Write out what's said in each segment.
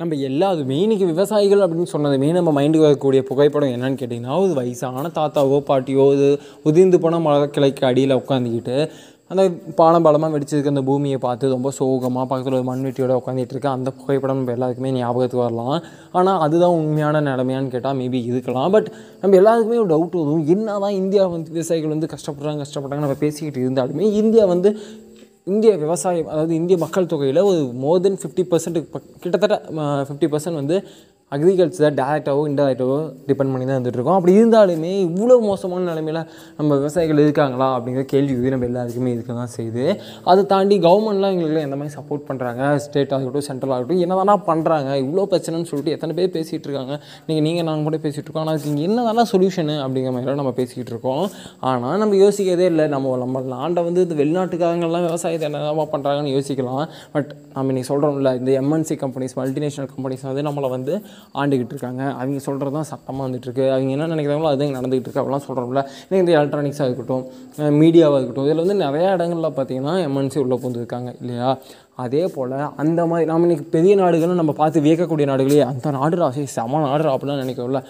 நம்ம எல்லாருமே இன்றைக்கி விவசாயிகள் அப்படின்னு சொன்னதுமே நம்ம மைண்டுக்கு வரக்கூடிய புகைப்படம் என்னன்னு கேட்டிங்கன்னா ஒரு வயசான தாத்தாவோ பாட்டியோ இது உதிர்ந்து போன மழை கிளைக்கு அடியில் உட்காந்துக்கிட்டு அந்த பாலம் பாலமாக வெடிச்சிருக்க அந்த பூமியை பார்த்து ரொம்ப சோகமாக பக்கத்தில் ஒரு மண்வெட்டியோட உட்காந்துட்டு இருக்க அந்த புகைப்படம் நம்ம எல்லாருக்குமே ஞாபகத்துக்கு வரலாம். ஆனால் அதுதான் உண்மையான நிலைமையான்னு கேட்டால் மேபி இருக்கலாம். பட் நம்ம எல்லாருக்குமே ஒரு டவுட் வரும். என்ன தான் இந்தியா வந்து விவசாயிகள் வந்து கஷ்டப்படுறாங்க கஷ்டப்படுறாங்க நம்ம பேசிக்கிட்டு இருந்தாலுமே இந்தியா வந்து இந்திய விவசாயம் அதாவது இந்திய மக்கள் தொகையில் ஒரு மோர் தென் ஃபிஃப்டி பர்சன்ட்டுக்கு கிட்டத்தட்ட ஃபிஃப்டி பர்சன்ட் வந்து அக்ரிகல்ச்சர் டேரெக்டாகவோ இன்டெரக்டாவோ டிபெண்ட் பண்ணி தான் இருந்துகிட்ருக்கோம் அப்படி இருந்தாலுமே இவ்வளோ மோசமான நிலைமையில் நம்ம விவசாயிகள் இருக்காங்களா அப்படிங்கிற கேள்வி வந்து நம்ம எல்லாருக்குமே இருக்க தான் செய்யுது. அதை தாண்டி கவர்மெண்ட்லாம் எங்களுக்கு எந்த மாதிரி சப்போர்ட் பண்ணுறாங்க ஸ்டேட் ஆகட்டும் சென்ட்ரல் ஆகட்டும் என்ன தானா பண்ணுறாங்க இவ்வளோ பிரச்சனைன்னு சொல்லிட்டு எத்தனை பேர் பேசிகிட்டு இருக்காங்க? நீங்கள் நீங்கள் நாங்கள் கூட பேசிகிட்டு இருக்கோம். ஆனால் அதுக்கு இங்கே என்ன தானா சொல்யூஷனு அப்படிங்கிற மாதிரிலாம் நம்ம பேசிக்கிட்டு இருக்கோம். ஆனால் நம்ம யோசிக்கிறதே இல்லை. நம்ம நம்ம நாண்டை வந்து இந்த வெளிநாட்டுக்காரங்கெல்லாம் விவசாயத்தை என்னதான் பண்ணுறாங்கன்னு யோசிக்கலாம். பட் நம்ம இன்றைக்கி சொல்கிறோம்ல இந்த எம்என்சி கம்பெனிஸ் மல்டிநேஷனல் கம்பெனிஸ் வந்து நம்மளை வந்து ஆண்டுகிட்டு இருக்காங்க. அவங்க சொல்கிறது தான் சட்டமாக வந்துட்டுருக்கு. அவங்க என்ன நினைக்கிறாங்களோ அதுவும் நடந்துகிட்டு இருக்கு அப்படிலாம் சொல்கிறோம்ல இன்னைக்கு இந்த எலக்ட்ரானிக்ஸாக இருக்கட்டும் மீடியாவாக இருக்கட்டும் இதில் வந்து நிறையா இடங்களில் பார்த்தீங்கன்னா எம்என்சி உள்ளே பூந்துருக்காங்க இல்லையா? அதே போல் அந்த மாதிரி நம்ம இன்னைக்கு பெரிய நாடுகளும் நம்ம பார்த்து வியக்கக்கூடிய நாடுகளே அந்த நாடு ராசி செம நாடு அப்படிலாம் நினைக்கிறோம்ல.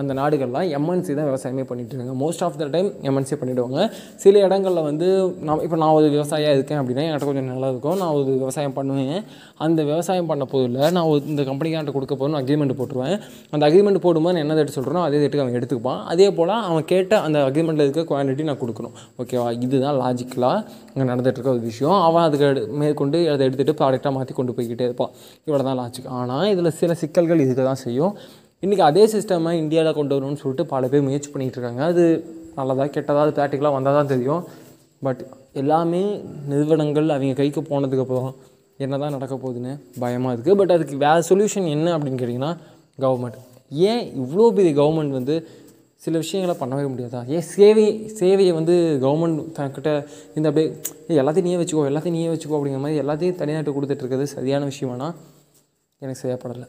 அந்த நாடுகள்லாம் எம்என்சி தான் விவசாயமே பண்ணிகிட்டு இருக்காங்க most of the time MNC பண்ணிவிடுவாங்க சில இடங்களில் வந்து நான் இப்போ நான் ஒரு விவசாயியாக இருக்கேன் அப்படின்னா என்கிட்ட கொஞ்சம் நல்லா இருக்கும் நான் ஒரு விவசாயம் பண்ணுவேன். அந்த விவசாயம் பண்ண போதில் நான் ஒரு இந்த கம்பெனிக்கான்ட்ட கொடுக்க போகணும் அக்ரிமெண்ட் போட்டுருவேன். அந்த அக்ரிமெண்ட் போடும்போது நான் என்ன எடுத்து சொல்கிறேனோ அதே ரேட்டுக்கு அவன் எடுத்துப்பான் அதே போல் அவன் கேட்ட அந்த அக்ரிமெண்ட்டில் இருக்க குவான்டிட்டி நான் கொடுக்கணும். ஓகேவா இதுதான் லாஜிக்கலாக இங்கே நடந்துகிட்ருக்க ஒரு விஷயம். அவன் அதுக்கு மேற்கொண்டு அதை எடுத்துகிட்டு ப்ராடக்டாக மாற்றி கொண்டு போய்கிட்டே இருப்பான். இவ்வளோ தான் லாஜிக் ஆனால் இதில் சில சிக்கல்கள் இருக்க தான் செய்யும். இன்றைக்கி அதே சிஸ்டமை இந்தியாவில் கொண்டு வரணும்னு சொல்லிட்டு பல பேர் முயற்சி பண்ணிகிட்டு இருக்காங்க. அது நல்லதா கெட்டதாக அது ப்ராக்டிக்கலாக வந்தால் தான் தெரியும். பட் எல்லாமே நிறுவனங்கள் அவங்க கைக்கு போனதுக்கப்புறம் என்ன தான் நடக்க போகுதுன்னு பயமாக இருக்குது பட் அதுக்கு வேறு சொல்யூஷன் என்ன அப்படின்னு கேட்டிங்கன்னா கவர்மெண்ட் ஏன் இவ்வளோ பெரிய கவர்மெண்ட் வந்து சில விஷயங்களை பண்ணவே முடியாதா? ஏன் சேவை சேவையை வந்து கவர்மெண்ட் தன்கிட்ட இந்த அப்படியே எல்லாத்தையும் நீயே வச்சுக்கோ எல்லாத்தையும் நீயே வச்சுக்கோ அப்படிங்கிற மாதிரி எல்லாத்தையும் தனியாட்டு கொடுத்துட்டு இருக்கிறது சரியான விஷயமானா எனக்கு செய்யப்படலை.